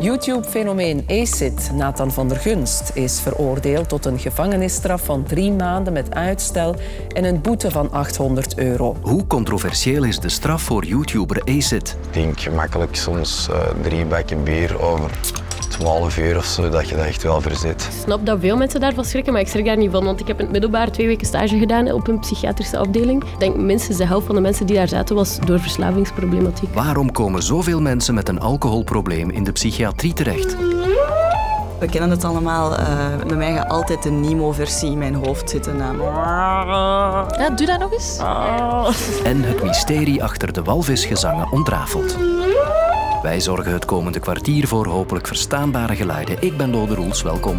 YouTube-fenomeen ACID, Nathan van der Gunst, is veroordeeld tot een gevangenisstraf van drie maanden met uitstel en een boete van 800 euro. Hoe controversieel is de straf voor YouTuber ACID? Ik denk gemakkelijk soms uh, drie bakken bier over 12 uur of zo, dat je dat echt wel verzet. Ik snap dat veel mensen daarvan schrikken, maar ik schrik daar niet van. Want ik heb in het middelbaar twee weken stage gedaan op een psychiatrische afdeling. Ik denk minstens de helft van de mensen die daar zaten was door verslavingsproblematiek. Waarom komen zoveel mensen met een alcoholprobleem in de psychiatrie terecht? We kennen het allemaal. Uh, bij mij gaat altijd de Nemo-versie in mijn hoofd zitten. Uh. Ja, doe dat nog eens. En het mysterie achter de walvisgezangen ontrafelt. Wij zorgen het komende kwartier voor hopelijk verstaanbare geluiden. Ik ben Lode Roels, welkom.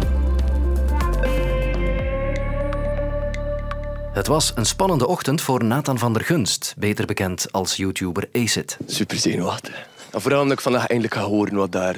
Het was een spannende ochtend voor Nathan van der Gunst, beter bekend als YouTuber Acid. Super zenuwachtig. vooral omdat ik vandaag eindelijk ga horen wat daar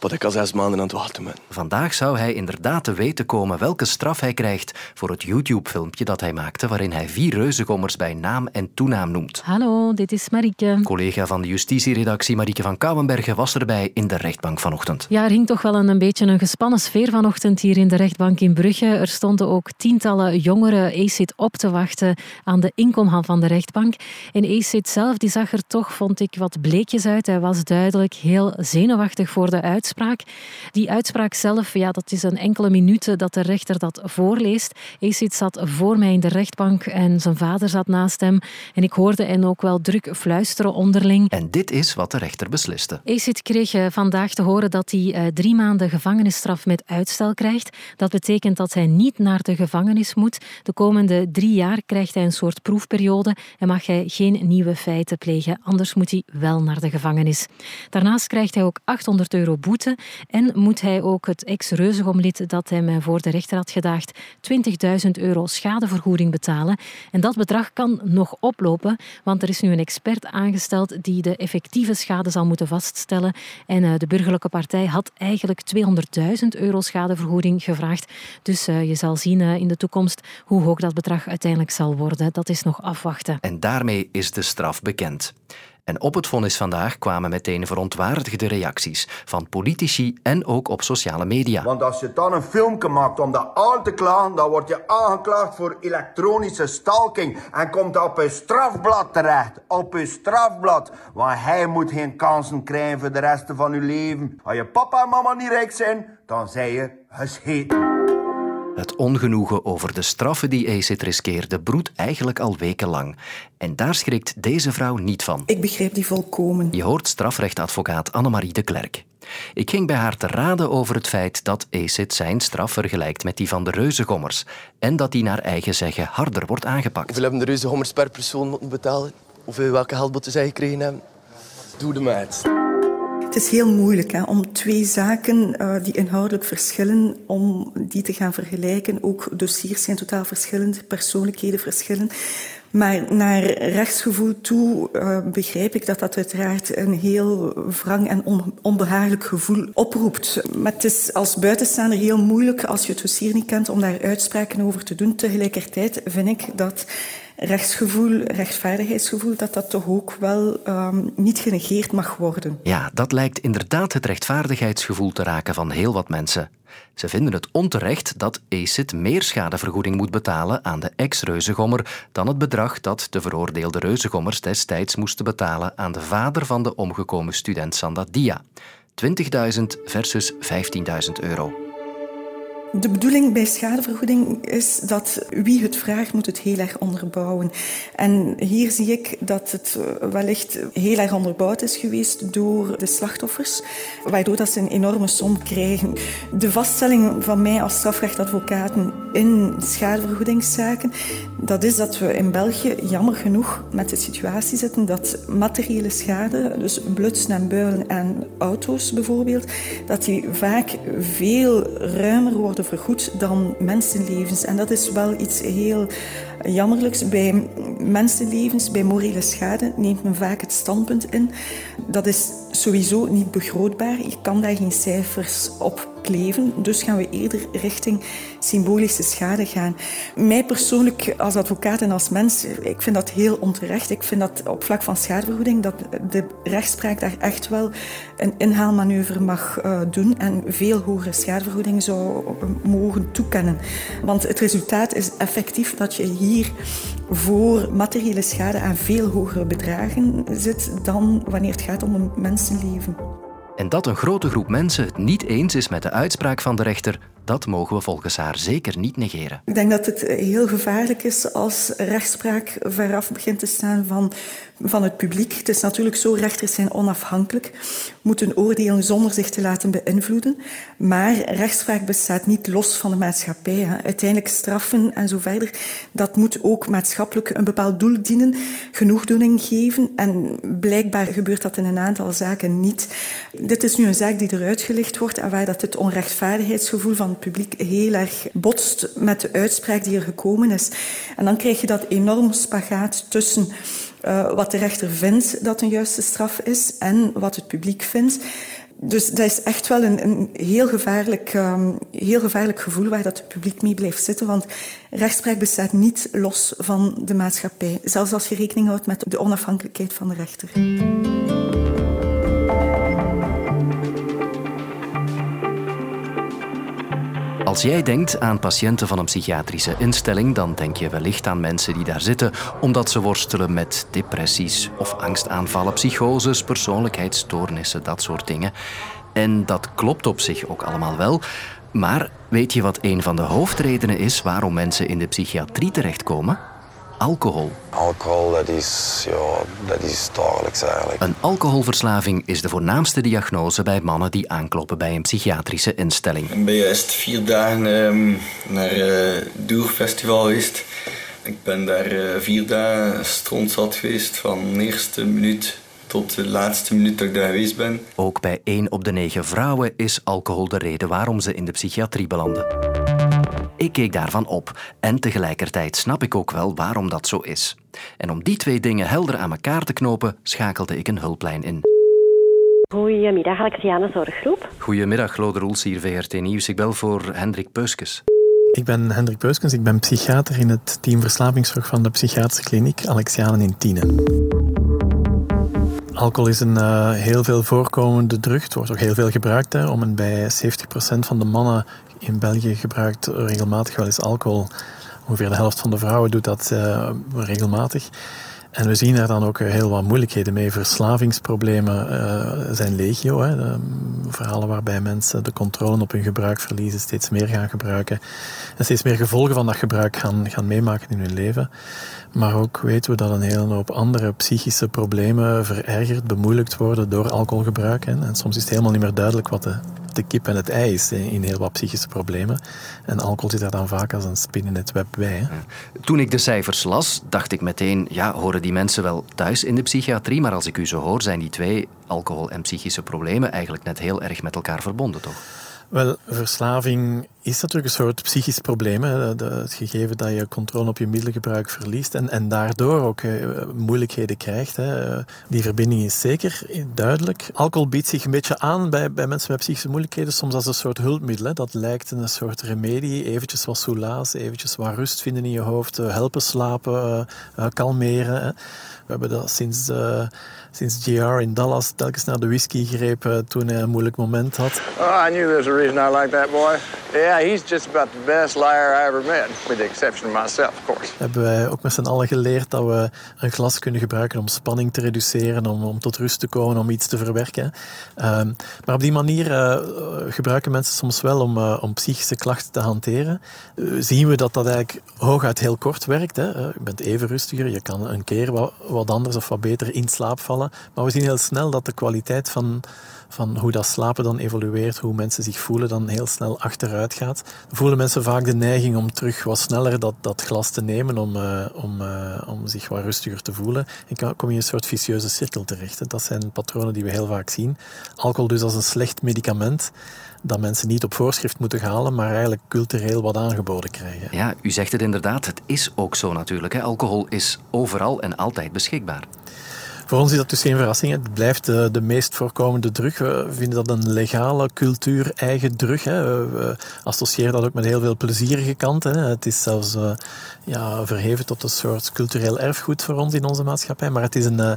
wat ik al zes maanden aan het wachten ben. Vandaag zou hij inderdaad te weten komen welke straf hij krijgt voor het YouTube-filmpje dat hij maakte, waarin hij vier reuzengommers bij naam en toenaam noemt. Hallo, dit is Marieke. Collega van de justitieredactie Marieke van Kouwenbergen was erbij in de rechtbank vanochtend. Ja, er hing toch wel een, een beetje een gespannen sfeer vanochtend hier in de rechtbank in Brugge. Er stonden ook tientallen jongeren ACID op te wachten aan de inkomhal van de rechtbank. En ACID zelf die zag er toch, vond ik, wat bleekjes uit. Hij was duidelijk heel zenuwachtig voor de uitspraak uitspraak. Die uitspraak zelf, ja, dat is een enkele minuten dat de rechter dat voorleest. Acid zat voor mij in de rechtbank en zijn vader zat naast hem. En ik hoorde hen ook wel druk fluisteren onderling. En dit is wat de rechter besliste. Acid kreeg eh, vandaag te horen dat hij eh, drie maanden gevangenisstraf met uitstel krijgt. Dat betekent dat hij niet naar de gevangenis moet. De komende drie jaar krijgt hij een soort proefperiode en mag hij geen nieuwe feiten plegen. Anders moet hij wel naar de gevangenis. Daarnaast krijgt hij ook 800 euro boete en moet hij ook het ex-reuzegomlid dat hem voor de rechter had gedaagd 20.000 euro schadevergoeding betalen. En dat bedrag kan nog oplopen, want er is nu een expert aangesteld die de effectieve schade zal moeten vaststellen. En eh, de burgerlijke partij had eigenlijk 200.000 euro schadevergoeding gevraagd. Dus eh, je zal zien eh, in de toekomst hoe hoog dat bedrag uiteindelijk zal worden. Dat is nog afwachten. En daarmee is de straf bekend. En op het vonnis vandaag kwamen meteen verontwaardigde reacties van politici en ook op sociale media. Want als je dan een filmpje maakt om dat aan te klagen, dan word je aangeklaagd voor elektronische stalking en komt op een strafblad terecht. Op een strafblad. Want hij moet geen kansen krijgen voor de rest van je leven. Als je papa en mama niet rijk zijn, dan zei je gescheten. Het ongenoegen over de straffen die ACID riskeerde broedt eigenlijk al wekenlang. En daar schrikt deze vrouw niet van. Ik begrijp die volkomen. Je hoort strafrechtadvocaat Annemarie de Klerk. Ik ging bij haar te raden over het feit dat ACID zijn straf vergelijkt met die van de reuzengommers. En dat die naar eigen zeggen harder wordt aangepakt. Hoeveel hebben de reuzengommers per persoon moeten betalen? Hoeveel welke geldboete zij gekregen hebben? Doe de maat. Het is heel moeilijk hè, om twee zaken uh, die inhoudelijk verschillen, om die te gaan vergelijken. Ook dossiers zijn totaal verschillend, persoonlijkheden verschillen. Maar naar rechtsgevoel toe uh, begrijp ik dat dat uiteraard een heel wrang en on onbehaaglijk gevoel oproept. Maar het is als buitenstaander heel moeilijk als je het dossier niet kent om daar uitspraken over te doen. Tegelijkertijd vind ik dat rechtsgevoel, rechtvaardigheidsgevoel, dat dat toch ook wel um, niet genegeerd mag worden. Ja, dat lijkt inderdaad het rechtvaardigheidsgevoel te raken van heel wat mensen. Ze vinden het onterecht dat ACID meer schadevergoeding moet betalen aan de ex-reuzegommer dan het bedrag dat de veroordeelde reuzegommers destijds moesten betalen aan de vader van de omgekomen student Sandadia. 20.000 versus 15.000 euro. De bedoeling bij schadevergoeding is dat wie het vraagt moet het heel erg onderbouwen. En hier zie ik dat het eh, wellicht heel erg onderbouwd is geweest door de slachtoffers, waardoor dat ze een enorme som krijgen. De vaststelling van mij als strafrechtadvocaten in schadevergoedingszaken, dat is dat we in België jammer genoeg met de situatie zitten dat materiële schade, dus blutsen en builen aan auto's bijvoorbeeld, dat die vaak veel ruimer worden vergoed dan mensenlevens. En dat is wel iets heel jammerlijks. Bij mensenlevens, bij morele schade, neemt men vaak het standpunt in. Dat is sowieso niet begrootbaar. Je kan daar geen cijfers op leven. Dus gaan we eerder richting symbolische schade gaan. Mij persoonlijk als advocaat en als mens, ik vind dat heel onterecht. Ik vind dat op vlak van schadevergoeding dat de rechtspraak daar echt wel een inhaalmanoeuvre mag uh, doen en veel hogere schadevergoeding zou mogen toekennen. Want het resultaat is effectief dat je hier voor materiële schade aan veel hogere bedragen zit dan wanneer het gaat om een mensenleven. En dat een grote groep mensen het niet eens is met de uitspraak van de rechter, dat mogen we volgens haar zeker niet negeren. Ik denk dat het heel gevaarlijk is als rechtspraak veraf begint te staan van van het publiek. Het is natuurlijk zo, rechters zijn onafhankelijk, moeten oordelen zonder zich te laten beïnvloeden. Maar rechtspraak bestaat niet los van de maatschappij. Hè. Uiteindelijk straffen en zo verder, dat moet ook maatschappelijk een bepaald doel dienen, genoegdoening geven. En blijkbaar gebeurt dat in een aantal zaken niet. Dit is nu een zaak die eruit gelicht wordt en waar dat het onrechtvaardigheidsgevoel van publiek heel erg botst met de uitspraak die er gekomen is. En dan krijg je dat enorm spagaat tussen uh, wat de rechter vindt dat een juiste straf is en wat het publiek vindt. Dus dat is echt wel een, een heel, gevaarlijk, um, heel gevaarlijk gevoel waar dat het publiek mee blijft zitten. Want rechtspraak bestaat niet los van de maatschappij. Zelfs als je rekening houdt met de onafhankelijkheid van de rechter. Als jij denkt aan patiënten van een psychiatrische instelling, dan denk je wellicht aan mensen die daar zitten omdat ze worstelen met depressies of angstaanvallen, psychoses, persoonlijkheidsstoornissen, dat soort dingen. En dat klopt op zich ook allemaal wel. Maar weet je wat een van de hoofdredenen is waarom mensen in de psychiatrie terechtkomen? Alcohol. Alcohol, dat is, ja, dat is dagelijks eigenlijk. Een alcoholverslaving is de voornaamste diagnose bij mannen die aankloppen bij een psychiatrische instelling. Ik ben juist vier dagen um, naar uh, Doerfestival geweest. Ik ben daar uh, vier dagen strontzat geweest, van de eerste minuut tot de laatste minuut dat ik daar geweest ben. Ook bij één op de negen vrouwen is alcohol de reden waarom ze in de psychiatrie belanden. Ik keek daarvan op en tegelijkertijd snap ik ook wel waarom dat zo is. En om die twee dingen helder aan elkaar te knopen, schakelde ik een hulplijn in. Goedemiddag, Alexiane Zorggroep. Goedemiddag, Lode Roels hier, VRT Nieuws. Ik bel voor Hendrik Peuskes. Ik ben Hendrik Peuskens, ik ben psychiater in het team verslavingszorg van de psychiatrische kliniek Alexianen in Tienen. Alcohol is een uh, heel veel voorkomende drug. Het wordt ook heel veel gebruikt. Hè. Om en bij 70% van de mannen in België gebruikt regelmatig wel eens alcohol. Ongeveer de helft van de vrouwen doet dat uh, regelmatig. En we zien daar dan ook heel wat moeilijkheden mee. Verslavingsproblemen uh, zijn legio. Hè. verhalen waarbij mensen de controle op hun gebruik verliezen, steeds meer gaan gebruiken. En steeds meer gevolgen van dat gebruik gaan, gaan meemaken in hun leven. Maar ook weten we dat een hele hoop andere psychische problemen verergerd, bemoeilijkt worden door alcoholgebruik. En soms is het helemaal niet meer duidelijk wat de, de kip en het ei is in heel wat psychische problemen. En alcohol zit daar dan vaak als een spin in het web bij. Toen ik de cijfers las, dacht ik meteen, ja, horen die mensen wel thuis in de psychiatrie? Maar als ik u zo hoor, zijn die twee, alcohol en psychische problemen, eigenlijk net heel erg met elkaar verbonden, toch? Wel, verslaving is natuurlijk een soort psychisch probleem. Het gegeven dat je controle op je middelengebruik verliest en, en daardoor ook eh, moeilijkheden krijgt. Hè. Die verbinding is zeker duidelijk. Alcohol biedt zich een beetje aan bij, bij mensen met psychische moeilijkheden, soms als een soort hulpmiddel. Hè. Dat lijkt een soort remedie, eventjes wat soelaas, eventjes wat rust vinden in je hoofd, eh, helpen slapen, uh, kalmeren. Hè. We hebben dat sinds... Uh, sinds JR in Dallas telkens naar de whisky greep toen hij een moeilijk moment had. Oh, I knew there a reason I like that boy. He's just about the best liar I ever met, with the exception of myself, of course. Hebben wij ook met z'n allen geleerd dat we een glas kunnen gebruiken om spanning te reduceren, om, om tot rust te komen, om iets te verwerken. Um, maar op die manier uh, gebruiken mensen soms wel om, uh, om psychische klachten te hanteren. Uh, zien we dat dat eigenlijk hooguit heel kort werkt. Hè. je bent even rustiger, je kan een keer wat, wat anders of wat beter in slaap vallen. Maar we zien heel snel dat de kwaliteit van van hoe dat slapen dan evolueert, hoe mensen zich voelen, dan heel snel achteruit gaat. Dan voelen mensen vaak de neiging om terug wat sneller dat, dat glas te nemen om, uh, om, uh, om zich wat rustiger te voelen. En kom je in een soort vicieuze cirkel terecht. Dat zijn patronen die we heel vaak zien. Alcohol dus als een slecht medicament dat mensen niet op voorschrift moeten halen, maar eigenlijk cultureel wat aangeboden krijgen. Ja, u zegt het inderdaad. Het is ook zo natuurlijk. Hè. Alcohol is overal en altijd beschikbaar. Voor ons is dat dus geen verrassing. Het blijft de, de meest voorkomende drug. We vinden dat een legale, cultuur-eigen drug. Hè. We associëren dat ook met heel veel plezierige kanten. Hè. Het is zelfs uh, ja, verheven tot een soort cultureel erfgoed voor ons in onze maatschappij. Maar het is een... Uh,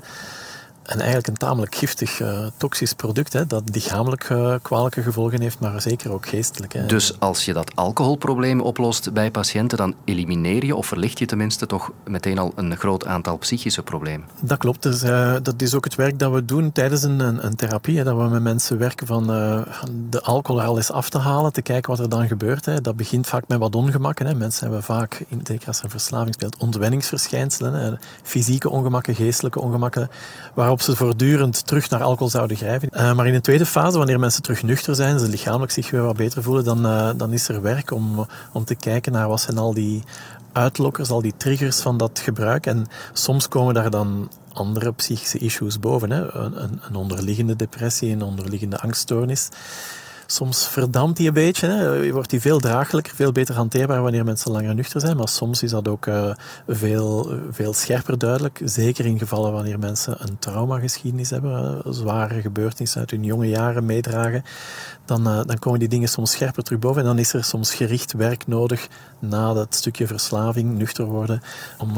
en eigenlijk een tamelijk giftig, uh, toxisch product, hè, dat lichamelijk uh, kwalijke gevolgen heeft, maar zeker ook geestelijk. Hè. Dus als je dat alcoholprobleem oplost bij patiënten, dan elimineer je of verlicht je tenminste toch meteen al een groot aantal psychische problemen? Dat klopt. Dus, uh, dat is ook het werk dat we doen tijdens een, een, een therapie. Hè, dat we met mensen werken van de alcohol er al eens af te halen, te kijken wat er dan gebeurt. Hè. Dat begint vaak met wat ongemakken. Hè. Mensen hebben vaak, zeker als er verslaving speelt, ontwenningsverschijnselen. Fysieke ongemakken, geestelijke ongemakken, waarop ze voortdurend terug naar alcohol zouden grijpen. Uh, maar in een tweede fase, wanneer mensen terug nuchter zijn, ze lichamelijk zich weer wat beter voelen, dan, uh, dan is er werk om, om te kijken naar wat zijn al die uitlokkers, al die triggers van dat gebruik. En soms komen daar dan andere psychische issues boven. Hè? Een, een onderliggende depressie, een onderliggende angststoornis soms verdampt die een beetje. Hè. Wordt die veel draaglijker, veel beter hanteerbaar wanneer mensen langer nuchter zijn. Maar soms is dat ook uh, veel, veel scherper duidelijk. Zeker in gevallen wanneer mensen een traumageschiedenis hebben, zware gebeurtenissen uit hun jonge jaren meedragen. Dan, uh, dan komen die dingen soms scherper terug boven. En dan is er soms gericht werk nodig na dat stukje verslaving, nuchter worden, om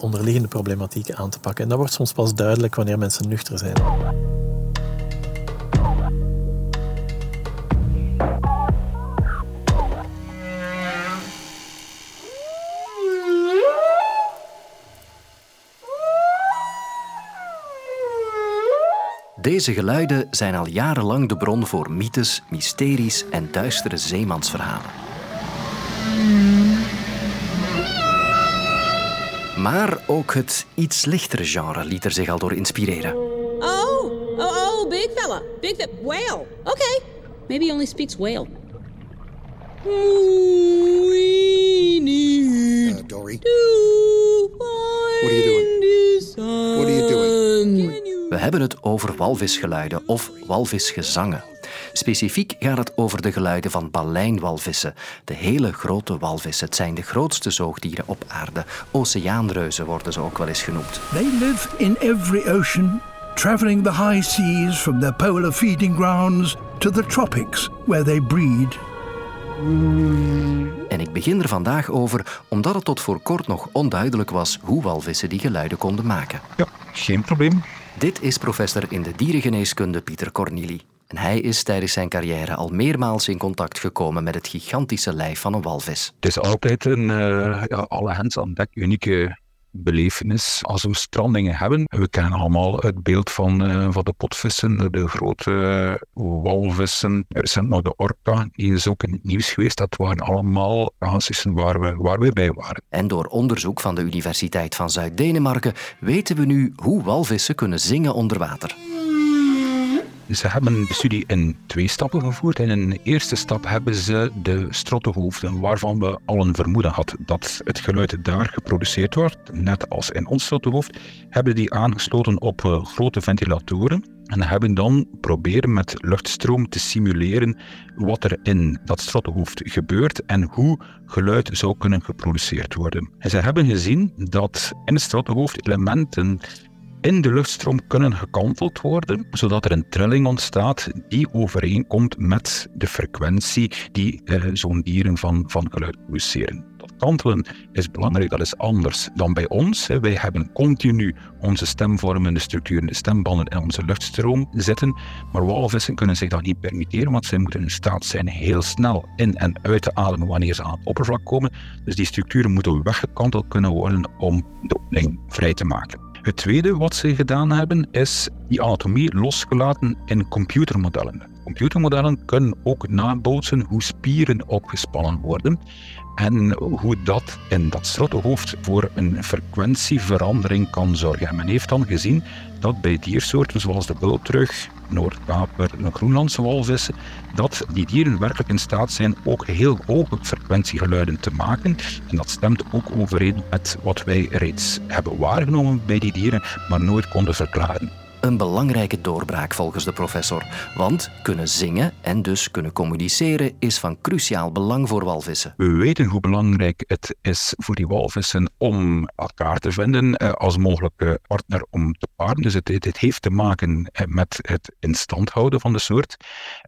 onderliggende problematieken aan te pakken. En dat wordt soms pas duidelijk wanneer mensen nuchter zijn. Deze geluiden zijn al jarenlang de bron voor mythes, mysteries en duistere zeemansverhalen. Maar ook het iets lichtere genre liet er zich al door inspireren. Oh, oh, oh, big fella. Big fella. Whale. Okay. Maybe he only speaks whale. Uh, Dory. What are you doing? Hebben het over walvisgeluiden of walvisgezangen. Specifiek gaat het over de geluiden van baleinwalvissen, de hele grote walvissen. Het zijn de grootste zoogdieren op aarde. Oceaanreuzen worden ze ook wel eens genoemd. They live in every ocean, traveling the high seas from their polar feeding grounds to the tropics where they breed. En ik begin er vandaag over omdat het tot voor kort nog onduidelijk was hoe walvissen die geluiden konden maken. Ja, geen probleem. Dit is professor in de dierengeneeskunde Pieter Cornili. En hij is tijdens zijn carrière al meermaals in contact gekomen met het gigantische lijf van een walvis. Het is altijd een uh, ja, alle hands aan dek unieke belevenis als we strandingen hebben. We kennen allemaal het beeld van, uh, van de potvissen, de grote uh, walvissen. Recent nog de orka, die is ook in het nieuws geweest. Dat waren allemaal casussen waar we, waar we bij waren. En door onderzoek van de Universiteit van Zuid-Denemarken weten we nu hoe walvissen kunnen zingen onder water. Ze hebben de studie in twee stappen gevoerd. In een eerste stap hebben ze de strottenhoofden, waarvan we al een vermoeden hadden dat het geluid daar geproduceerd wordt, net als in ons strottenhoofd, hebben die aangesloten op uh, grote ventilatoren. En hebben dan proberen met luchtstroom te simuleren wat er in dat strottenhoofd gebeurt en hoe geluid zou kunnen geproduceerd worden. En ze hebben gezien dat in het strottenhoofd elementen in de luchtstroom kunnen gekanteld worden, zodat er een trilling ontstaat die overeenkomt met de frequentie die eh, zo'n dieren van, van geluid produceren. Dat kantelen is belangrijk, dat is anders dan bij ons. Wij hebben continu onze stemvormende structuren, de stembanden in onze luchtstroom zitten, maar walvissen kunnen zich dat niet permitteren, want zij moeten in staat zijn heel snel in en uit te ademen wanneer ze aan het oppervlak komen. Dus die structuren moeten weggekanteld kunnen worden om de opening vrij te maken. Het tweede wat ze gedaan hebben, is die anatomie losgelaten in computermodellen. Computermodellen kunnen ook nabootsen hoe spieren opgespannen worden en hoe dat in dat strottenhoofd voor een frequentieverandering kan zorgen. En men heeft dan gezien dat bij diersoorten zoals de bultrug, Noordkaper en Groenlandse walvissen, dat die dieren werkelijk in staat zijn ook heel hoge frequentiegeluiden te maken. En dat stemt ook overeen met wat wij reeds hebben waargenomen bij die dieren, maar nooit konden verklaren. Een belangrijke doorbraak volgens de professor. Want kunnen zingen en dus kunnen communiceren is van cruciaal belang voor walvissen. We weten hoe belangrijk het is voor die walvissen om elkaar te vinden eh, als mogelijke partner om te paren. Dus het, het heeft te maken eh, met het in stand houden van de soort.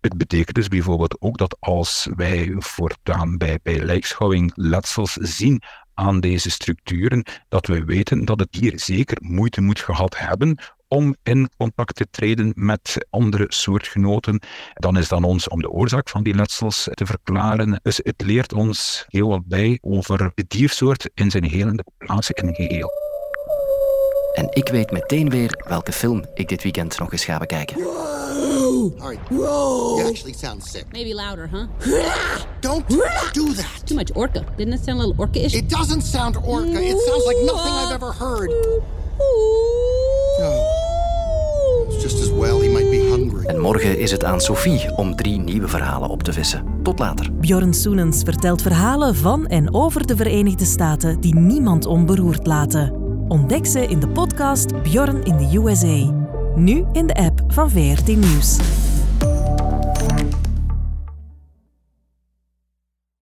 Het betekent dus bijvoorbeeld ook dat als wij voortaan bij, bij lijkschouwing letsels zien aan deze structuren, dat we weten dat het dier zeker moeite moet gehad hebben om in contact te treden met andere soortgenoten. Dan is dan ons om de oorzaak van die letsels te verklaren. Dus het leert ons heel wat bij over de diersoort in zijn hele populatie in geheel. En ik weet meteen weer welke film ik dit weekend nog eens ga bekijken. All right. Whoa. You actually sound sick. Maybe louder, huh? Don't do that. Too much orca. Didn't it sound a little orca-ish? It doesn't sound orca. It sounds like nothing I've ever heard. En morgen is het aan Sophie om drie nieuwe verhalen op te vissen. Tot later. Bjorn Soenens vertelt verhalen van en over de Verenigde Staten die niemand onberoerd laten. Ontdek ze in de podcast Bjorn in de USA. Nu in de app van VRT Nieuws.